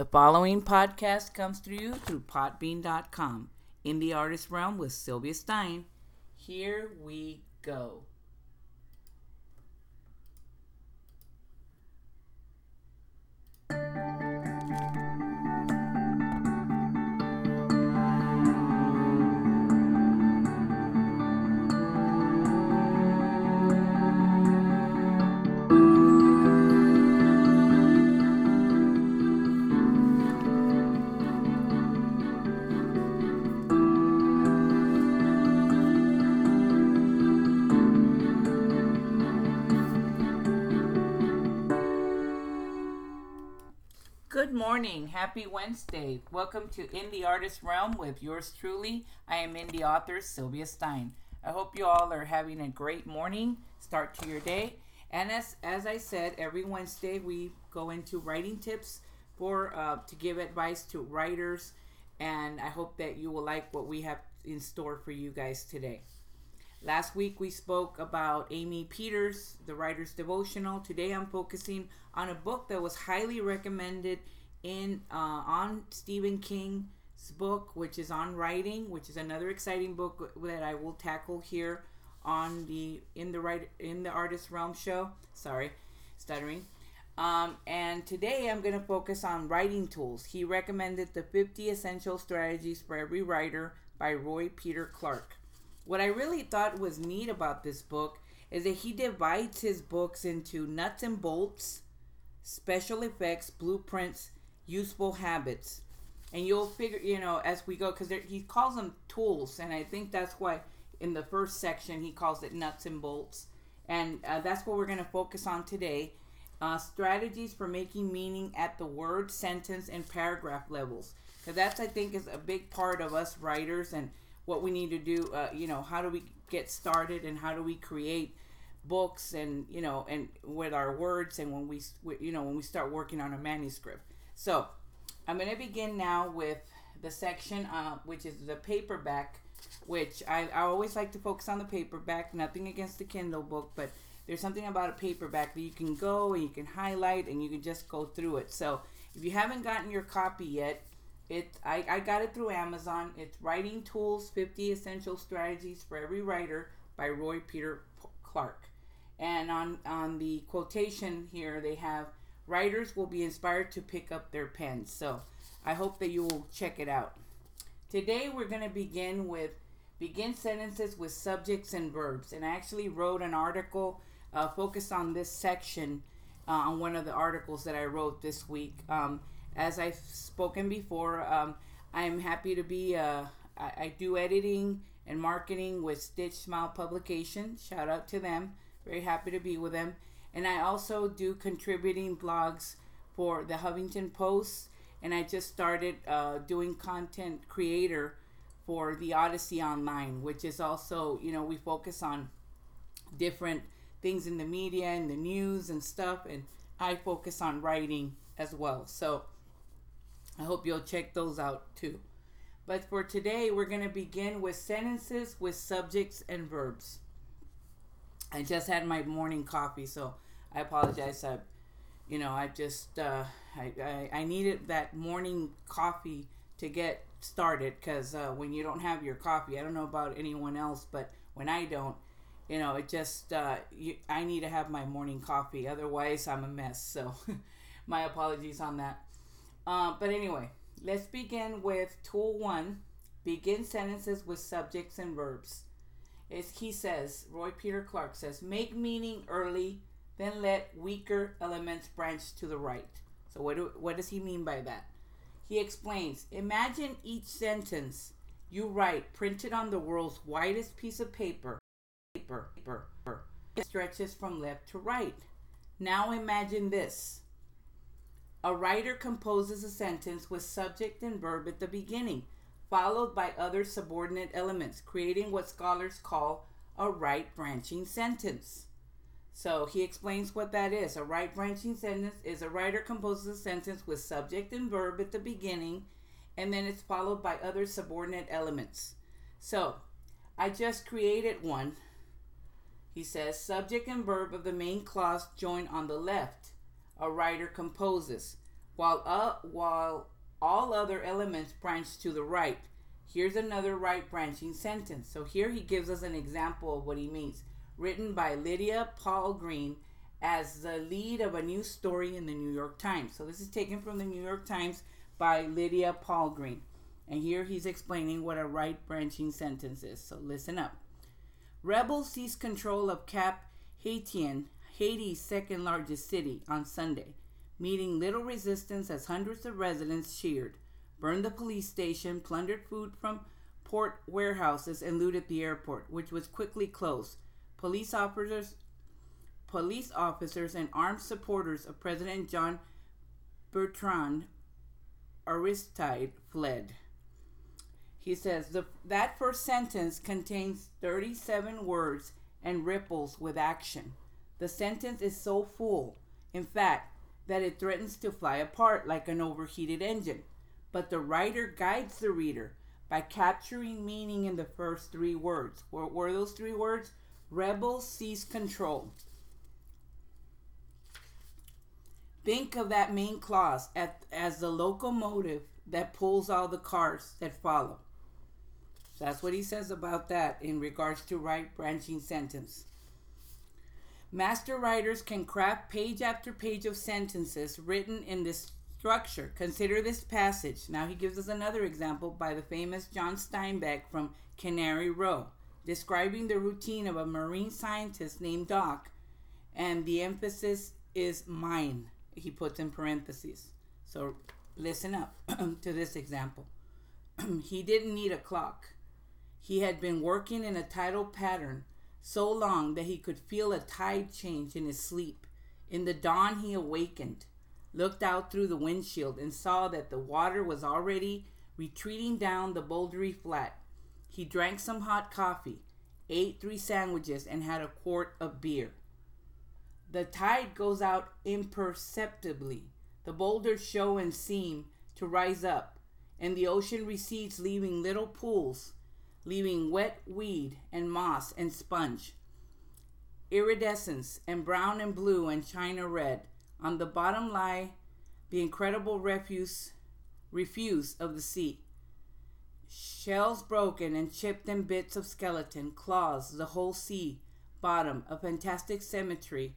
The following podcast comes to you through podbean.com. In the artist realm with Sylvia Stein. Here we go. Morning. Happy Wednesday. Welcome to In the Artist Realm with yours truly. I am indie author Sylvia Stein. I hope you all are having a great morning, start to your day. And as as I said, every Wednesday we go into writing tips for uh, to give advice to writers, and I hope that you will like what we have in store for you guys today. Last week we spoke about Amy Peters, the writer's devotional. Today I'm focusing on a book that was highly recommended in uh, on Stephen King's book, which is on writing, which is another exciting book that I will tackle here on the in the right in the artist realm show. Sorry, stuttering. Um, and today I'm going to focus on writing tools. He recommended the 50 essential strategies for every writer by Roy Peter Clark. What I really thought was neat about this book is that he divides his books into nuts and bolts, special effects, blueprints, useful habits. And you'll figure, you know, as we go, because he calls them tools. And I think that's why in the first section he calls it nuts and bolts. And uh, that's what we're going to focus on today. Uh, strategies for making meaning at the word, sentence, and paragraph levels. Because that's, I think, is a big part of us writers and what we need to do. Uh, you know, how do we get started and how do we create books and you know and with our words and when we you know when we start working on a manuscript. So I'm going to begin now with the section uh, which is the paperback, which I, I always like to focus on the paperback. Nothing against the Kindle book, but there's something about a paperback that you can go and you can highlight and you can just go through it. So if you haven't gotten your copy yet, it I, I got it through Amazon. It's Writing Tools 50 Essential Strategies for Every Writer by Roy Peter Clark. And on, on the quotation here, they have writers will be inspired to pick up their pens. So I hope that you will check it out. Today we're going to begin with begin sentences with subjects and verbs. And I actually wrote an article uh, focused on this section uh, on one of the articles that I wrote this week. Um, as I've spoken before, um, I'm happy to be, uh, I, I, do editing and marketing with Stitch Smile Publication. Shout out to them. Very happy to be with them. And I also do contributing blogs for the Huffington Post. And I just started uh, doing content creator for the Odyssey Online, which is also, you know, we focus on different things in the media and the news and stuff. And I focus on writing as well. So, I hope you'll check those out too. But for today, we're going to begin with sentences with subjects and verbs. I just had my morning coffee, so I apologize. I, you know, I just uh, I, I, I needed that morning coffee to get started because uh, when you don't have your coffee, I don't know about anyone else, but when I don't, you know, it just uh, you, I need to have my morning coffee. Otherwise, I'm a mess. So, my apologies on that. Uh, but anyway, let's begin with tool one. Begin sentences with subjects and verbs. As he says, Roy Peter Clark says, make meaning early, then let weaker elements branch to the right. So what do, what does he mean by that? He explains, imagine each sentence you write printed on the world's widest piece of paper. Paper, paper, paper. It stretches from left to right. Now imagine this. A writer composes a sentence with subject and verb at the beginning, followed by other subordinate elements, creating what scholars call a right branching sentence. So he explains what that is. A right branching sentence is a writer composes a sentence with subject and verb at the beginning, and then it's followed by other subordinate elements. So I just created one. He says subject and verb of the main clause join on the left a writer composes. while, uh, while all other elements branch to the right. Here's another right branching sentence. So here he gives us an example of what he means. Written by Lydia Polgreen as the lead of a new story in the New York Times. So this is taken from the New York Times by Lydia Polgreen. And here he's explaining what a right branching sentence is. So listen up. Rebels seized control of Cap Haitien, Haiti's second largest city, on Sunday, meeting little resistance as hundreds of residents cheered burned the police station, plundered food from port warehouses, and looted the airport, which was quickly closed. Police officers, police officers, and armed supporters of President John Bertrand Aristide fled. He says the, that first sentence contains 37 words and ripples with action. The sentence is so full, in fact, that it threatens to fly apart like an overheated engine but the writer guides the reader by capturing meaning in the first three words. What were those three words? Rebels seize control. Think of that main clause at, as the locomotive that pulls all the cars that follow. So that's what he says about that in regards to right branching sentence. Master writers can craft page after page of sentences written in this Structure. Consider this passage. Now he gives us another example by the famous John Steinbeck from Cannery Row, describing the routine of a marine scientist named Doc, and the emphasis is mine, he puts in parentheses. So listen up to this example. he didn't need a clock. He had been working in a tidal pattern so long that he could feel a tide change in his sleep. In the dawn, he awakened looked out through the windshield and saw that the water was already retreating down the bouldery flat. He drank some hot coffee, ate three sandwiches, and had a quart of beer. The tide goes out imperceptibly. The boulders show and seem to rise up, and the ocean recedes, leaving little pools, leaving wet weed and moss and sponge, iridescence and brown and blue and china red on the bottom lie the incredible refuse, refuse of the sea. Shells broken and chipped in bits of skeleton, claws, the whole sea bottom, a fantastic cemetery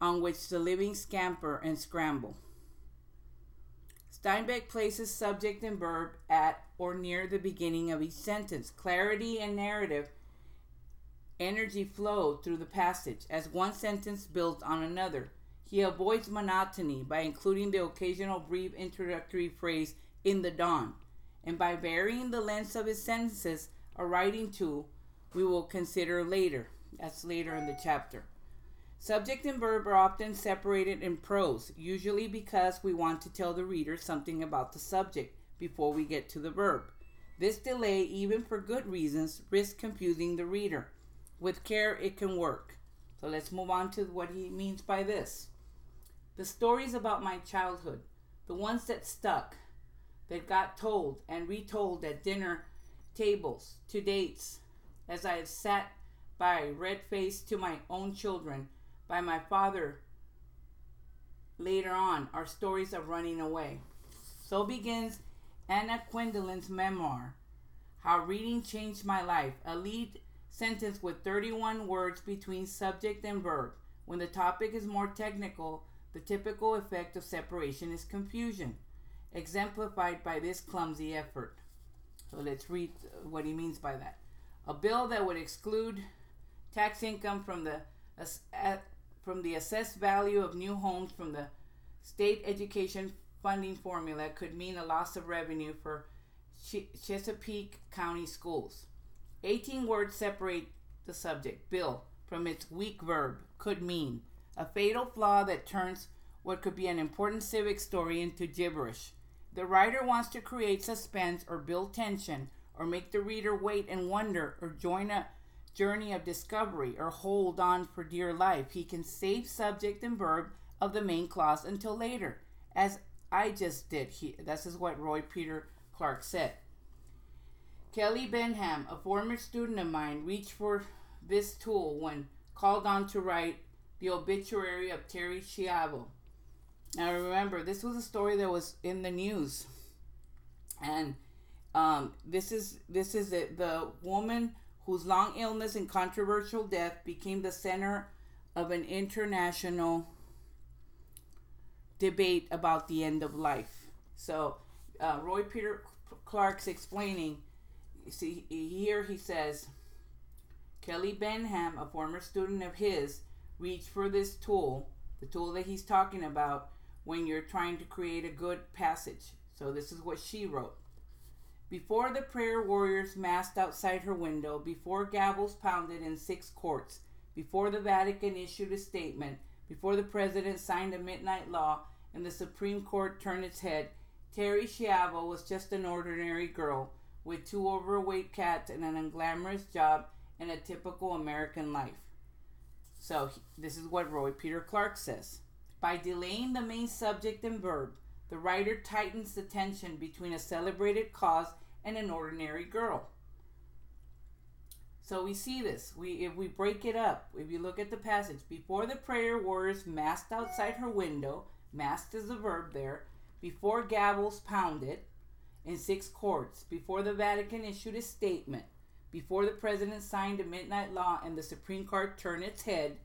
on which the living scamper and scramble. Steinbeck places subject and verb at or near the beginning of each sentence. Clarity and narrative energy flow through the passage as one sentence builds on another. He avoids monotony by including the occasional brief introductory phrase in the dawn, and by varying the length of his sentences, a writing tool we will consider later. That's later in the chapter. Subject and verb are often separated in prose, usually because we want to tell the reader something about the subject before we get to the verb. This delay, even for good reasons, risks confusing the reader. With care, it can work. So let's move on to what he means by this. The stories about my childhood, the ones that stuck, that got told and retold at dinner tables, to dates, as I have sat by, red faced to my own children, by my father later on, are stories of running away. So begins Anna Quindlen's memoir, How Reading Changed My Life, a lead sentence with 31 words between subject and verb. When the topic is more technical, the typical effect of separation is confusion, exemplified by this clumsy effort. So let's read what he means by that. A bill that would exclude tax income from the uh, from the assessed value of new homes from the state education funding formula could mean a loss of revenue for Chesapeake County schools. 18 words separate the subject, bill, from its weak verb, could mean a fatal flaw that turns what could be an important civic story into gibberish. The writer wants to create suspense or build tension or make the reader wait and wonder or join a journey of discovery or hold on for dear life. He can save subject and verb of the main clause until later, as I just did. He, this is what Roy Peter Clark said. Kelley Benham, a former student of mine, reached for this tool when called on to write the obituary of Terri Schiavo. Now remember, this was a story that was in the news, and um, this is this is the, the woman whose long illness and controversial death became the center of an international debate about the end of life. So, uh, Roy Peter Clark's explaining. See, here he says Kelley Benham, a former student of his, reached for this tool, the tool that he's talking about, when you're trying to create a good passage. So, this is what she wrote. Before the prayer warriors massed outside her window, before gavels pounded in six courts, before the Vatican issued a statement, before the president signed a midnight law, and the Supreme Court turned its head, Terri Schiavo was just an ordinary girl with two overweight cats and an unglamorous job and a typical American life. So, this is what Roy Peter Clark says. By delaying the main subject and verb, the writer tightens the tension between a celebrated cause and an ordinary girl. So we see this. We if we break it up, if you look at the passage, before the prayer warriors massed outside her window, massed is the verb there, before gavels pounded in six courts, before the Vatican issued a statement, before the president signed a midnight law and the Supreme Court turned its head,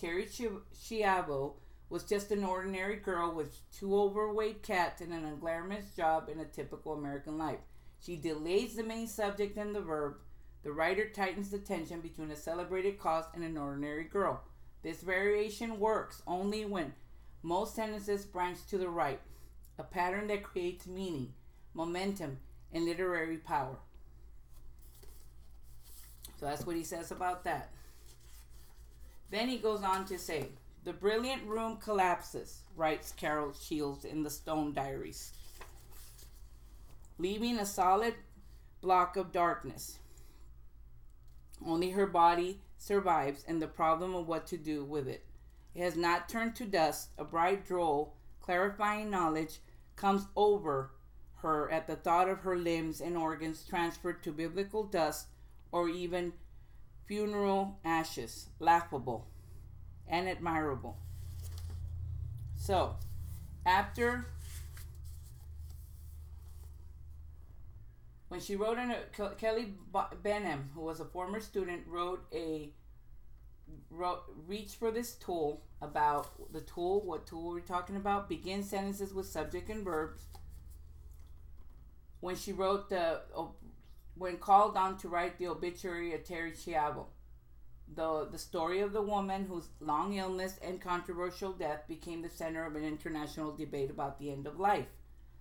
Terri Schiavo was just an ordinary girl with two overweight cats and an unglamorous job in a typical American life. She delays the main subject and the verb. The writer tightens the tension between a celebrated cause and an ordinary girl. This variation works only when most sentences branch to the right, a pattern that creates meaning, momentum, and literary power. So that's what he says about that. Then he goes on to say, the brilliant room collapses, writes Carol Shields in the Stone Diaries, leaving a solid block of darkness. Only her body survives and the problem of what to do with it. It has not turned to dust. A bright, droll, clarifying knowledge comes over her at the thought of her limbs and organs transferred to biblical dust or even funeral ashes. Laughable and admirable. So, after when she wrote in a, Kelley Benham, who was a former student, wrote a wrote reached for this tool about the tool. What tool we're talking about? Begin sentences with subject and verbs. When she wrote the oh, when called on to write the obituary of Terri Schiavo the, the story of the woman whose long illness and controversial death became the center of an international debate about the end of life.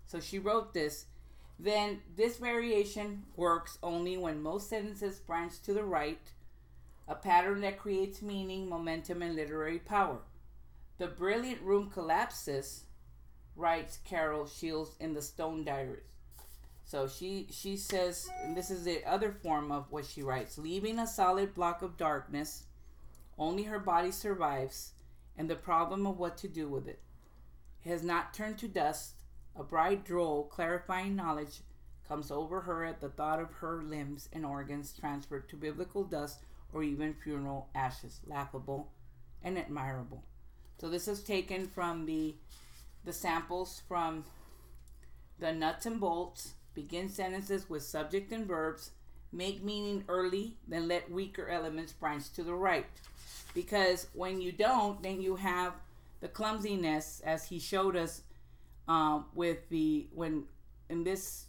So she wrote this. Then this variation works only when most sentences branch to the right, a pattern that creates meaning, momentum, and literary power. The brilliant room collapses, writes Carol Shields in the Stone Diaries. So she she says, and this is the other form of what she writes: leaving a solid block of darkness, only her body survives, and the problem of what to do with it. It has not turned to dust. A bright, droll, clarifying knowledge comes over her at the thought of her limbs and organs transferred to biblical dust or even funeral ashes. Laughable and admirable. So this is taken from the the samples from the nuts and bolts Begin sentences with subject and verbs. Make meaning early, then let weaker elements branch to the right. Because when you don't, then you have the clumsiness, as he showed us um, with the when in this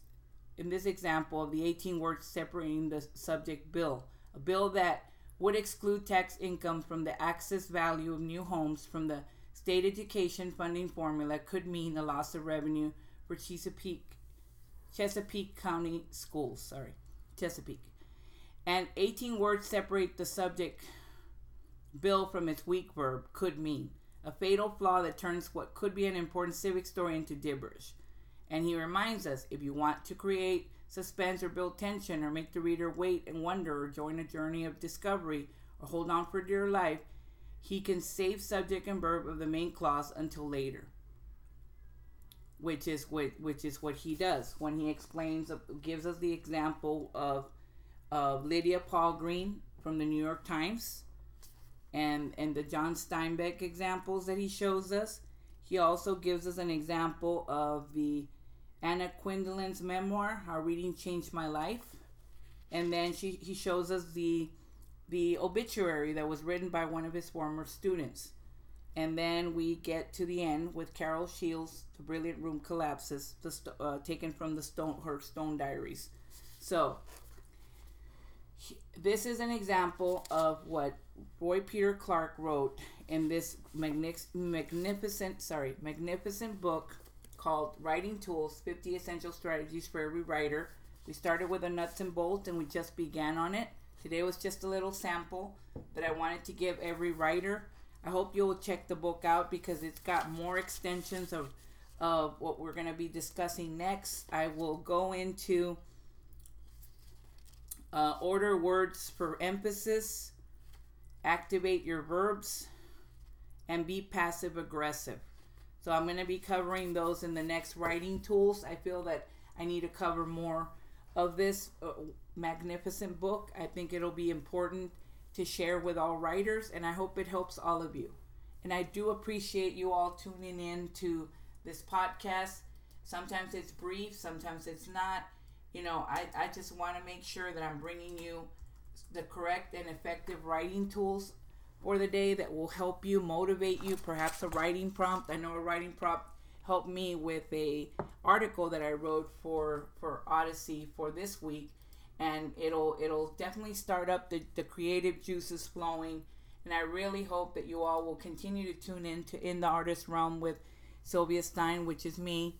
in this example of the 18 words separating the subject bill, a bill that would exclude tax income from the access value of new homes from the state education funding formula could mean a loss of revenue for Chesapeake Chesapeake County Schools, sorry, Chesapeake. And 18 words separate the subject bill from its weak verb could mean a fatal flaw that turns what could be an important civic story into gibberish. And he reminds us if you want to create suspense or build tension or make the reader wait and wonder or join a journey of discovery or hold on for dear life, he can save subject and verb of the main clause until later which is what which is what he does when he explains gives us the example of of Lydia Polgreen from the New York Times and and the John Steinbeck examples that he shows us He also gives us an example of the Anna Quindlen's memoir, How Reading Changed My Life. And then she, he shows us the the obituary that was written by one of his former students. And then we get to the end with Carol Shields, The Brilliant Room Collapses, the, uh, taken from the stone, her Stone Diaries. So, this is an example of what Roy Peter Clark wrote in this magnificent, sorry, magnificent book called Writing Tools 50 Essential Strategies for Every Writer. We started with a nuts and bolts and we just began on it. Today was just a little sample that I wanted to give every writer. I hope you'll check the book out because it's got more extensions of, of what we're going to be discussing next. I will go into uh, order words for emphasis, activate your verbs, and be passive aggressive. So I'm going to be covering those in the next writing tools. I feel that I need to cover more of this uh, magnificent book. I think it'll be important to share with all writers, and I hope it helps all of you. And I do appreciate you all tuning in to this podcast. Sometimes it's brief, sometimes it's not. You know, I, I just want to make sure that I'm bringing you the correct and effective writing tools for the day that will help you, motivate you, perhaps a writing prompt. I know a writing prompt helped me with a article that I wrote for for Odyssey for this week and it'll it'll definitely start up the, the creative juices flowing and I really hope that you all will continue to tune in to In the Artist Realm with Sylvia Stein, which is me.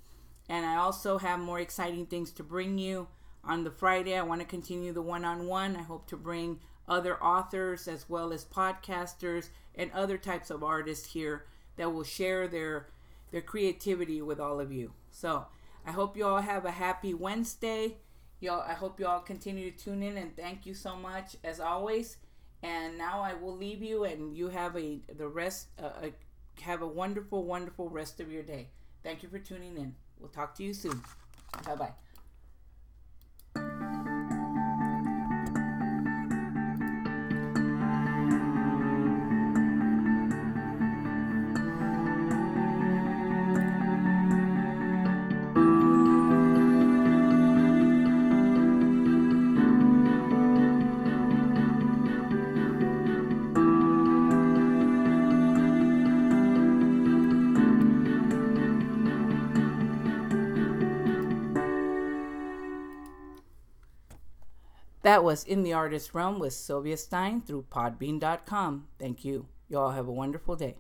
And I also have more exciting things to bring you. On the Friday, I want to continue the one on one. I hope to bring other authors as well as podcasters and other types of artists here that will share their their creativity with all of you. So I hope you all have a happy Wednesday. Y'all, I hope you all continue to tune in and thank you so much as always. And now I will leave you, and you have a the rest uh, a, have a wonderful, wonderful rest of your day. Thank you for tuning in. We'll talk to you soon. Bye bye. That was In the Artist Realm with Sylvia Stein through podbean.com. Thank you. You all have a wonderful day.